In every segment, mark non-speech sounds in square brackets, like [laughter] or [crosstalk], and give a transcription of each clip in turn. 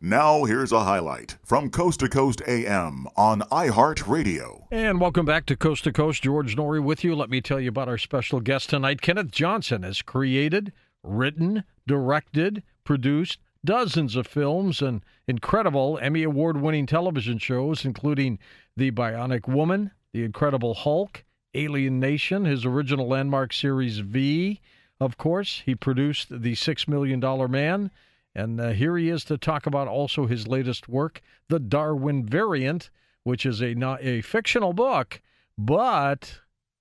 Now, here's a highlight from Coast to Coast AM on iHeartRadio. And welcome back to Coast to Coast. George Noory with you. Let me tell you about our special guest tonight. Kenneth Johnson has created, written, directed, produced dozens of films and incredible Emmy Award winning television shows, including The Bionic Woman, The Incredible Hulk, Alien Nation, his original landmark series V. Of course, he produced The Six Million Dollar Man and uh, here he is to talk about also his latest work, The Darwin Variant, which is a, not a fictional book, but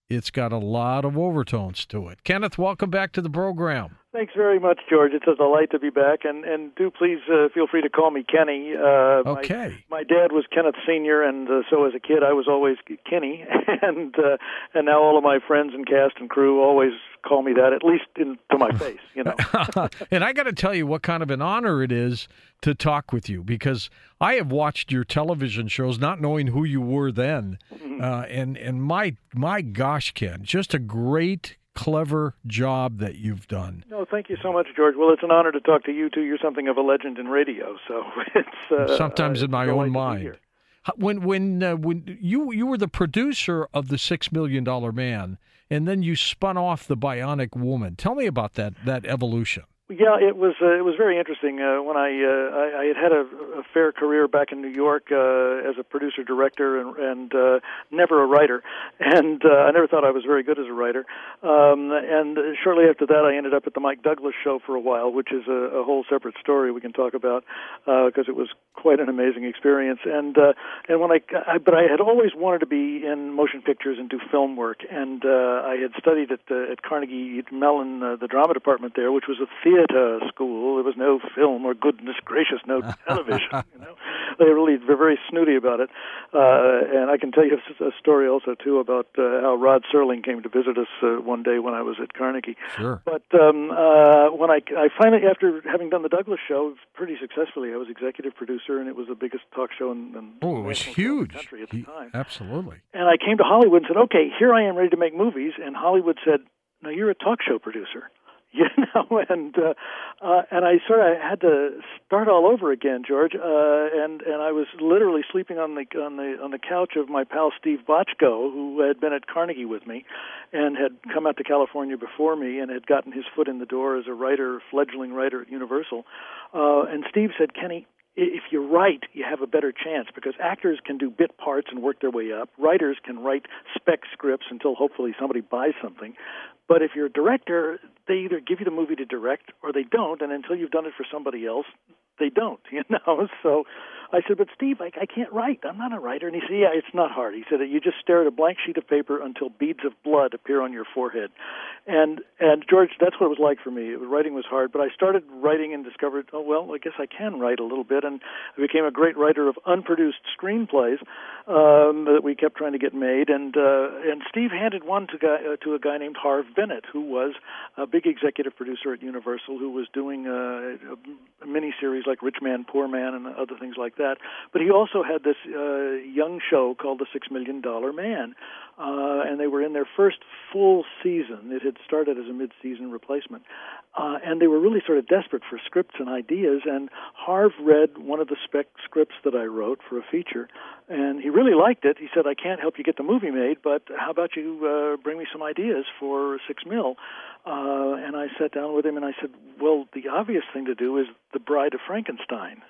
it's got a lot of overtones to it. Kenneth, welcome back to the program. Thanks very much, George. It's a delight to be back, and and do please uh, feel free to call me Kenny. Uh, okay. My, my dad was Kenneth Senior, and uh, so as a kid, I was always Kenny, [laughs] and uh, and now all of my friends and cast and crew always call me that, at least in, to my [laughs] face, you know. [laughs] and I got to tell you what kind of an honor it is to talk with you because I have watched your television shows, not knowing who you were then, mm-hmm. uh, and and my my gosh, Ken, just a great clever job that you've done. No, thank you so much, George. Well, it's an honor to talk to you too. You're something of a legend in radio, so [laughs] it's uh, sometimes uh, in my own mind. When when uh, when you you were the producer of the Six Million Dollar Man, and then you spun off the Bionic Woman. Tell me about that that evolution. Yeah, it was uh, it was very interesting uh, when I, uh, I I had had a, a fair career back in New York uh, as a producer director and, and uh, never a writer, [laughs] and uh, I never thought I was very good as a writer. Um, and shortly after that, I ended up at the Mike Douglas Show for a while, which is a, a whole separate story we can talk about because uh, it was quite an amazing experience. And uh, and when I, I but I had always wanted to be in motion pictures and do film work, and uh, I had studied at uh, at Carnegie Mellon uh, the drama department there, which was a theater theater school. There was no film or goodness gracious, no [laughs] television. you know, they really were very snooty about it. Uh, and I can tell you a story also too about uh, how Rod Serling came to visit us uh, one day when I was at Carnegie. Sure. But um, uh, when I, I finally, after having done the Douglas show pretty successfully, I was executive producer, and it was the biggest talk show in, in oh, it was huge country at the time. Absolutely. And I came to Hollywood and said, "Okay, here I am, ready to make movies." And Hollywood said, "No, you're a talk show producer." [laughs] you know, and uh, uh, and I sort of had to start all over again, George. Uh, and and I was literally sleeping on the on the on the couch of my pal Steve Bochco, who had been at Carnegie with me, and had come out to California before me, and had gotten his foot in the door as a writer, fledgling writer at Universal. Uh, and Steve said, Kenny, if you write, you have a better chance because actors can do bit parts and work their way up. Writers can write spec scripts until hopefully somebody buys something. But if you're a director, they either give you the movie to direct or they don't, and until you've done it for somebody else, they don't, [laughs] you know. So I said, "But Steve, I, I can't write. I'm not a writer." And he said, "Yeah, it's not hard." He said, "You just stare at a blank sheet of paper until beads of blood appear on your forehead." And and George, that's what it was like for me. Writing was hard, but I started writing and discovered, oh well, I guess I can write a little bit, and I became a great writer of unproduced screenplays um, that we kept trying to get made. And uh, and Steve handed one to guy, uh, to a guy named Harve Bennett, who was a big executive producer at Universal, who was doing uh, a, a mini series like Rich Man, Poor Man, and other things like that. But he also had this uh, young show called The Six Million Dollar Man, uh, and they were in their first full season. It had started as a mid-season replacement, uh, and they were really sort of desperate for scripts and ideas. And Harve read one of the spec scripts that I wrote for a feature, and he really liked it. He said, "I can't help you get the movie made, but how about you uh, bring me some ideas for Six Mil?" Uh, and I sat down with him and I said, "Well, the obvious thing to do is The Bride of Frankenstein."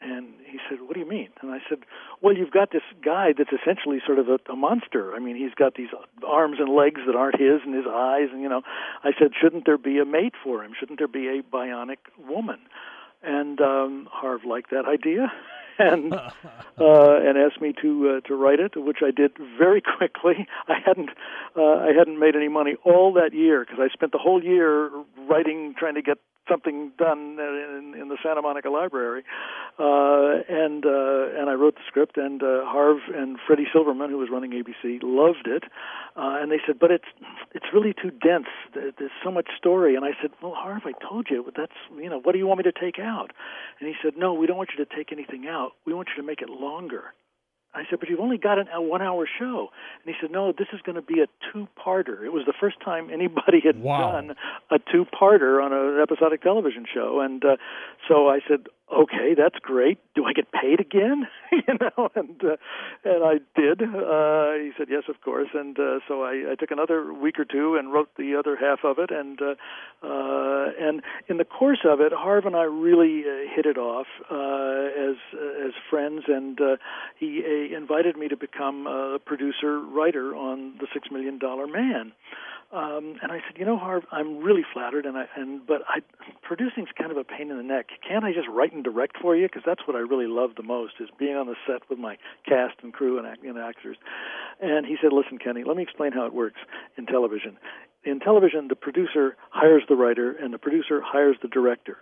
And he said, "What do you mean?" And I said, "Well, you've got this guy that's essentially sort of a, a monster. I mean, he's got these arms and legs that aren't his, and his eyes, and you know." I said, "Shouldn't there be a mate for him? Shouldn't there be a bionic woman?" And um, Harve liked that idea, [laughs] and [laughs] uh, and asked me to uh, to write it, which I did very [laughs] quickly. I hadn't uh, I hadn't made any money all that year because I spent the whole year writing, trying to get something done in, in the Santa Monica Library, uh, and uh, and I wrote the script, and uh, Harve and Freddie Silverman, who was running ABC, loved it, uh, and they said, but it's it's really too dense. There's so much story, and I said, well, Harve, I told you, that's you know, what do you want me to take out? And he said, no, we don't want you to take anything out. We want you to make it longer. I said, but you've only got an, a one-hour show. And he said, no, this is going to be a two-parter. It was the first time [laughs] anybody had wow. done a two-parter on an episodic television show. And uh, so I said, okay, that's great. Do I get paid again? [laughs] you know, and uh, and I did. Uh, he said yes, of course. And uh, so I, I took another week or two and wrote the other half of it. And uh, uh, and in the course of it, Harve and I really uh, hit it off uh, as uh, as friends. And uh, he uh, invited me to become a producer writer on the Six Million Dollar Man. Um, and I said, you know, Harve, I'm really flattered, and I and but I producing's kind of a pain in the neck. Can't I just write and direct for you? Because that's what I really love the most is being on the set with my cast and crew and, and actors. And he said, listen, Kenny, let me explain how it works in television. In television, the producer hires the writer, and the producer hires the director.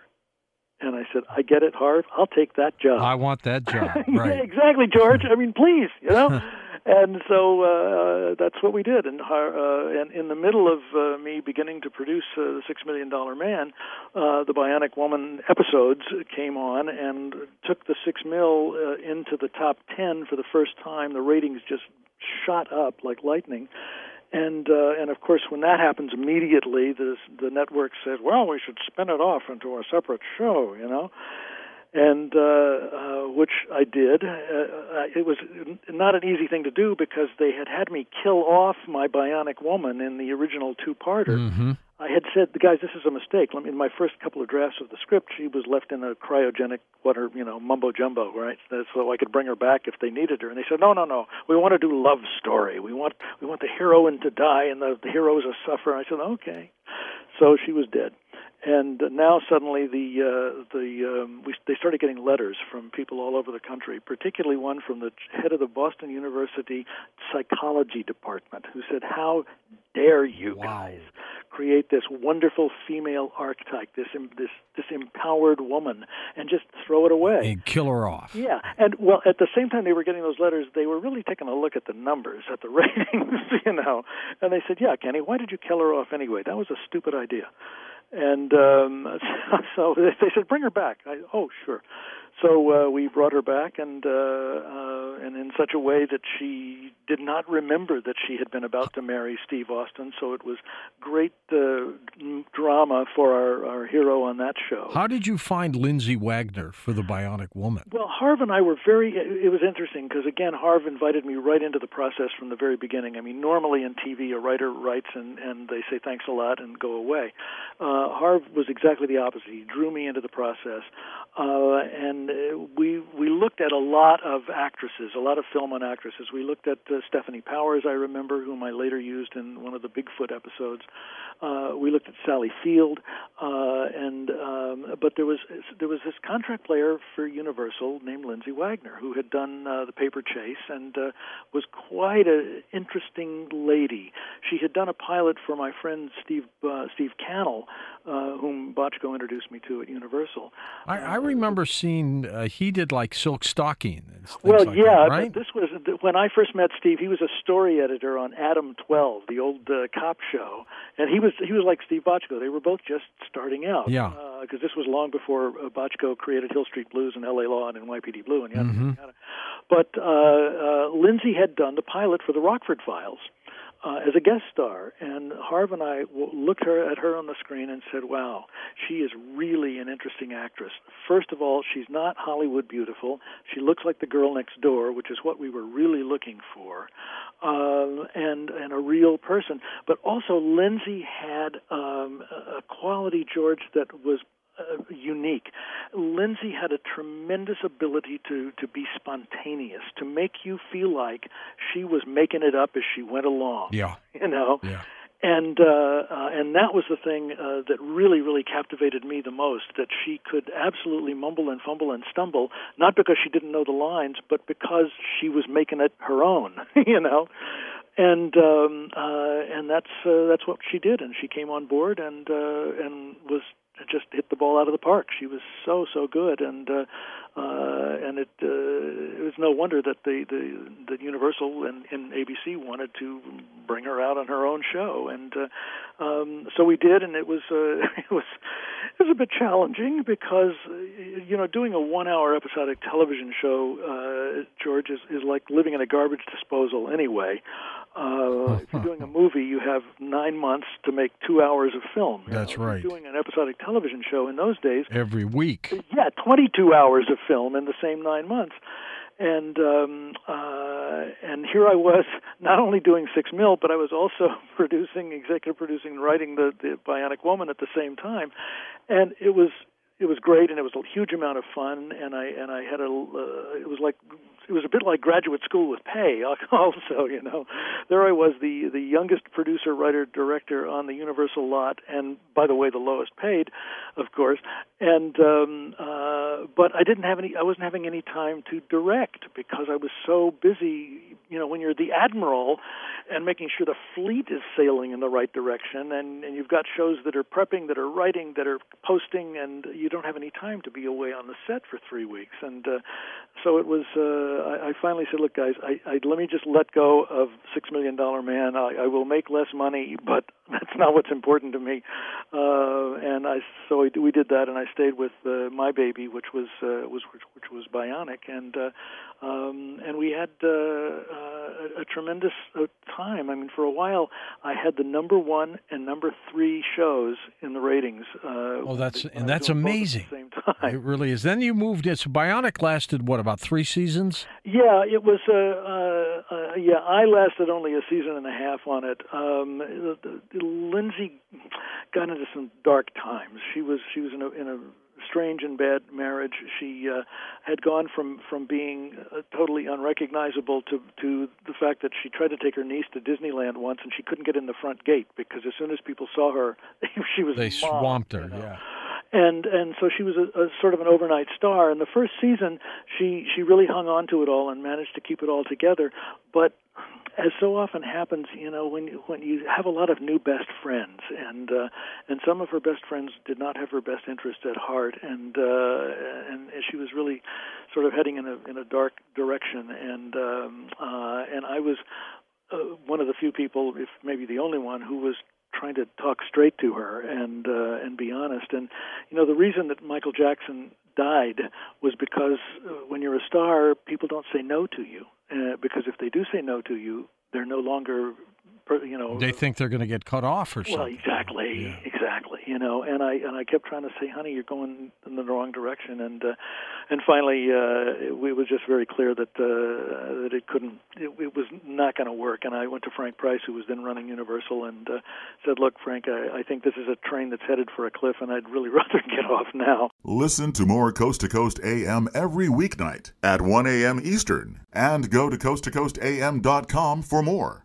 And I said, I get it, Harve. I'll take that job. I want that job. [laughs] Right. yeah, exactly, George. I mean, please, you know. [laughs] and so uh, that's what we did. And, uh, and in the middle of uh, me beginning to produce uh, the Six Million Dollar Man, uh, the Bionic Woman episodes came on and took the six mil uh, into the top ten for the first time. The ratings just shot up like lightning. And uh, and of course, when that happens, immediately the the network says, "Well, we should spin it off into a separate show," you know and uh, uh, which I did. Uh, uh, it was not an easy thing to do because they had had me kill off my bionic woman in the original two-parter. Mm-hmm. I had said, "The guys, this is a mistake." Let me, in my first couple of drafts of the script, she was left in a cryogenic, what are you know, mumbo jumbo, right? So I could bring her back if they needed her. And they said, "No, no, no. We want to do love story. We want we want the heroine to die and the the hero is a sufferer." I said, "Okay." So she was dead and now suddenly the uh, the um, we, they started getting letters from people all over the country, particularly one from the head of the Boston University psychology department, who said, "How dare you wow. guys create this wonderful female archetype, this this this empowered woman, and just throw it away and kill her off?" Yeah, and well, at the same time they were getting those letters, they were really taking a look at the numbers, at the [laughs] ratings, you know, and they said, "Yeah, Kenny, why did you kill her off anyway? That was a stupid idea." And um, [laughs] so they said, "Bring her back." I, oh, sure. So uh, we brought her back, and uh, uh, and in such a way that she did not remember that she had been about to marry Steve Austin. So it was great uh, drama for our, our hero on that show. How did you find Lindsay Wagner for the Bionic Woman? Well, Harve and I were very. It was interesting because again, Harve invited me right into the process from the very beginning. I mean, normally in TV, a writer writes and and they say thanks a lot and go away. Uh, Harve was exactly the opposite. He drew me into the process, uh, and uh, we we looked at a lot of actresses, a lot of film on actresses. We looked at uh, Stefanie Powers, I remember, whom I later used in one of the Bigfoot episodes. Uh, we looked at Sally Field, uh, and um, but there was there was this contract player for Universal named Lindsay Wagner who had done uh, the Paper Chase and uh, was quite an interesting lady. She had done a pilot for my friend Steve uh, Steve Cannell, uh, whom Bochco introduced me to at Universal. I, I remember seeing uh, he did like Silk Stalking. well, like yeah, that, right? this was when I first met Steve. He was a story editor on Adam Twelve, the old uh, cop show, and he was he was like Steve Bochco. They were both just starting out. Yeah. Because uh, this was long before uh, Bochco created Hill Street Blues and L.A. Law and NYPD Blue and yada mm-hmm. yada. But uh, uh, Lindsay had done the pilot for the Rockford Files uh, as a guest star, and Harve and I looked her at her on the screen and said, "Wow, she is really an interesting actress. First of all, she's not Hollywood beautiful. She looks like the girl next door, which is what we were really looking for, um, and and a real person. But also, Lindsay had um, a quality, George, that was uh, unique. Lindsay had a tremendous ability to to be spontaneous, to make you feel like she was making it up as she went along. Yeah, [laughs] you know. Yeah. And uh, uh, and that was the thing uh, that really really captivated me the most. That she could absolutely mumble and fumble and stumble, not because she didn't know the lines, but because she was making it her own. [laughs] you know and um, uh, and that's uh, that's what she did, and she came on board and uh, and was just hit the ball out of the park. She was so so good, and uh, uh, and it uh, it was no wonder that the the, the Universal and, and ABC wanted to bring her out on her own show, and uh, um, so we did, and it was uh, [laughs] it was it was a bit challenging because you know doing a one hour episodic television show, uh, George is is like living in a garbage disposal anyway. Uh, if you're doing a movie, you have nine months to make two hours of film. That's know, right. You're doing an episodic television show in those days, Every week. yeah, 22 hours of film in the same nine months. And um, uh, and here I was, [laughs] not only doing Six Mil, but I was also [laughs] producing, executive producing, and writing the the Bionic Woman at the same time, and it was it was great, and it was a huge amount of fun, and I and I had a uh, it was like it was a bit like graduate school with pay [laughs] also you know. There i was the the youngest producer writer director on the universal lot and by the way the lowest paid of course and um uh but i didn't have any i wasn't having any time to direct because i was so busy you know when you're the admiral and making sure the fleet is sailing in the right direction and and you've got shows that are prepping that are writing that are posting and you don't have any time to be away on the set for 3 weeks and uh so it was uh I, I finally said, "Look, guys, I, I let me just let go of Six Million Dollar Man. I, I will make less money, but [laughs] that's not what's important to me." Uh, and I so we, we did that, and I stayed with uh, my baby, which was uh, was which, which was Bionic, and uh, um, and we had uh, uh, a tremendous uh, time. I mean, for a while, I had the number one and number three shows in the ratings. Uh, Oh, that's and that's doing both at the amazing. same time. It really is. Then you moved it. So Bionic lasted what about three seasons? Yeah, it was. Uh, uh, uh, yeah, I lasted only a season and a half on it. Um, the, the, Lindsay got into some dark times. She was she was in a in a strange and bad marriage. She uh, had gone from from being uh, totally unrecognizable to to the fact that she tried to take her niece to Disneyland once and she couldn't get in the front gate because as soon as people saw her, [laughs] she was They mobbed, swamped her. you know Yeah. And and so she was a, a sort of an overnight star. And the first season, she she really hung on to it all and managed to keep it all together. But as so often happens, you know, when you, when you have a lot of new best friends, and uh, and some of her best friends did not have her best interest at heart, and uh, and, she was really sort of heading in a in a dark direction, and um, uh, and I was uh, one of the few people, if maybe the only one, who was trying to talk straight to her and uh, and be honest. And you know, the reason that Michael Jackson died was because uh, when you're a star, people don't say no to you. Uh, because if they do say no to you, they're no longer, you know, They think they're going to get cut off or something. well, exactly, Yeah. exactly. You know, and I and I kept trying to say, "Honey, you're going in the wrong direction," and uh, and finally, uh, it, it was just very clear that uh, that it couldn't, it, it was not going to work. And I went to Frank Price, who was then running Universal, and uh, said, "Look, Frank, I, I think this is a train that's headed for a cliff, and I'd really [laughs] rather get off now." Listen to more Coast to Coast AM every weeknight at 1 a.m. Eastern and go to coasttocoastam.com for more.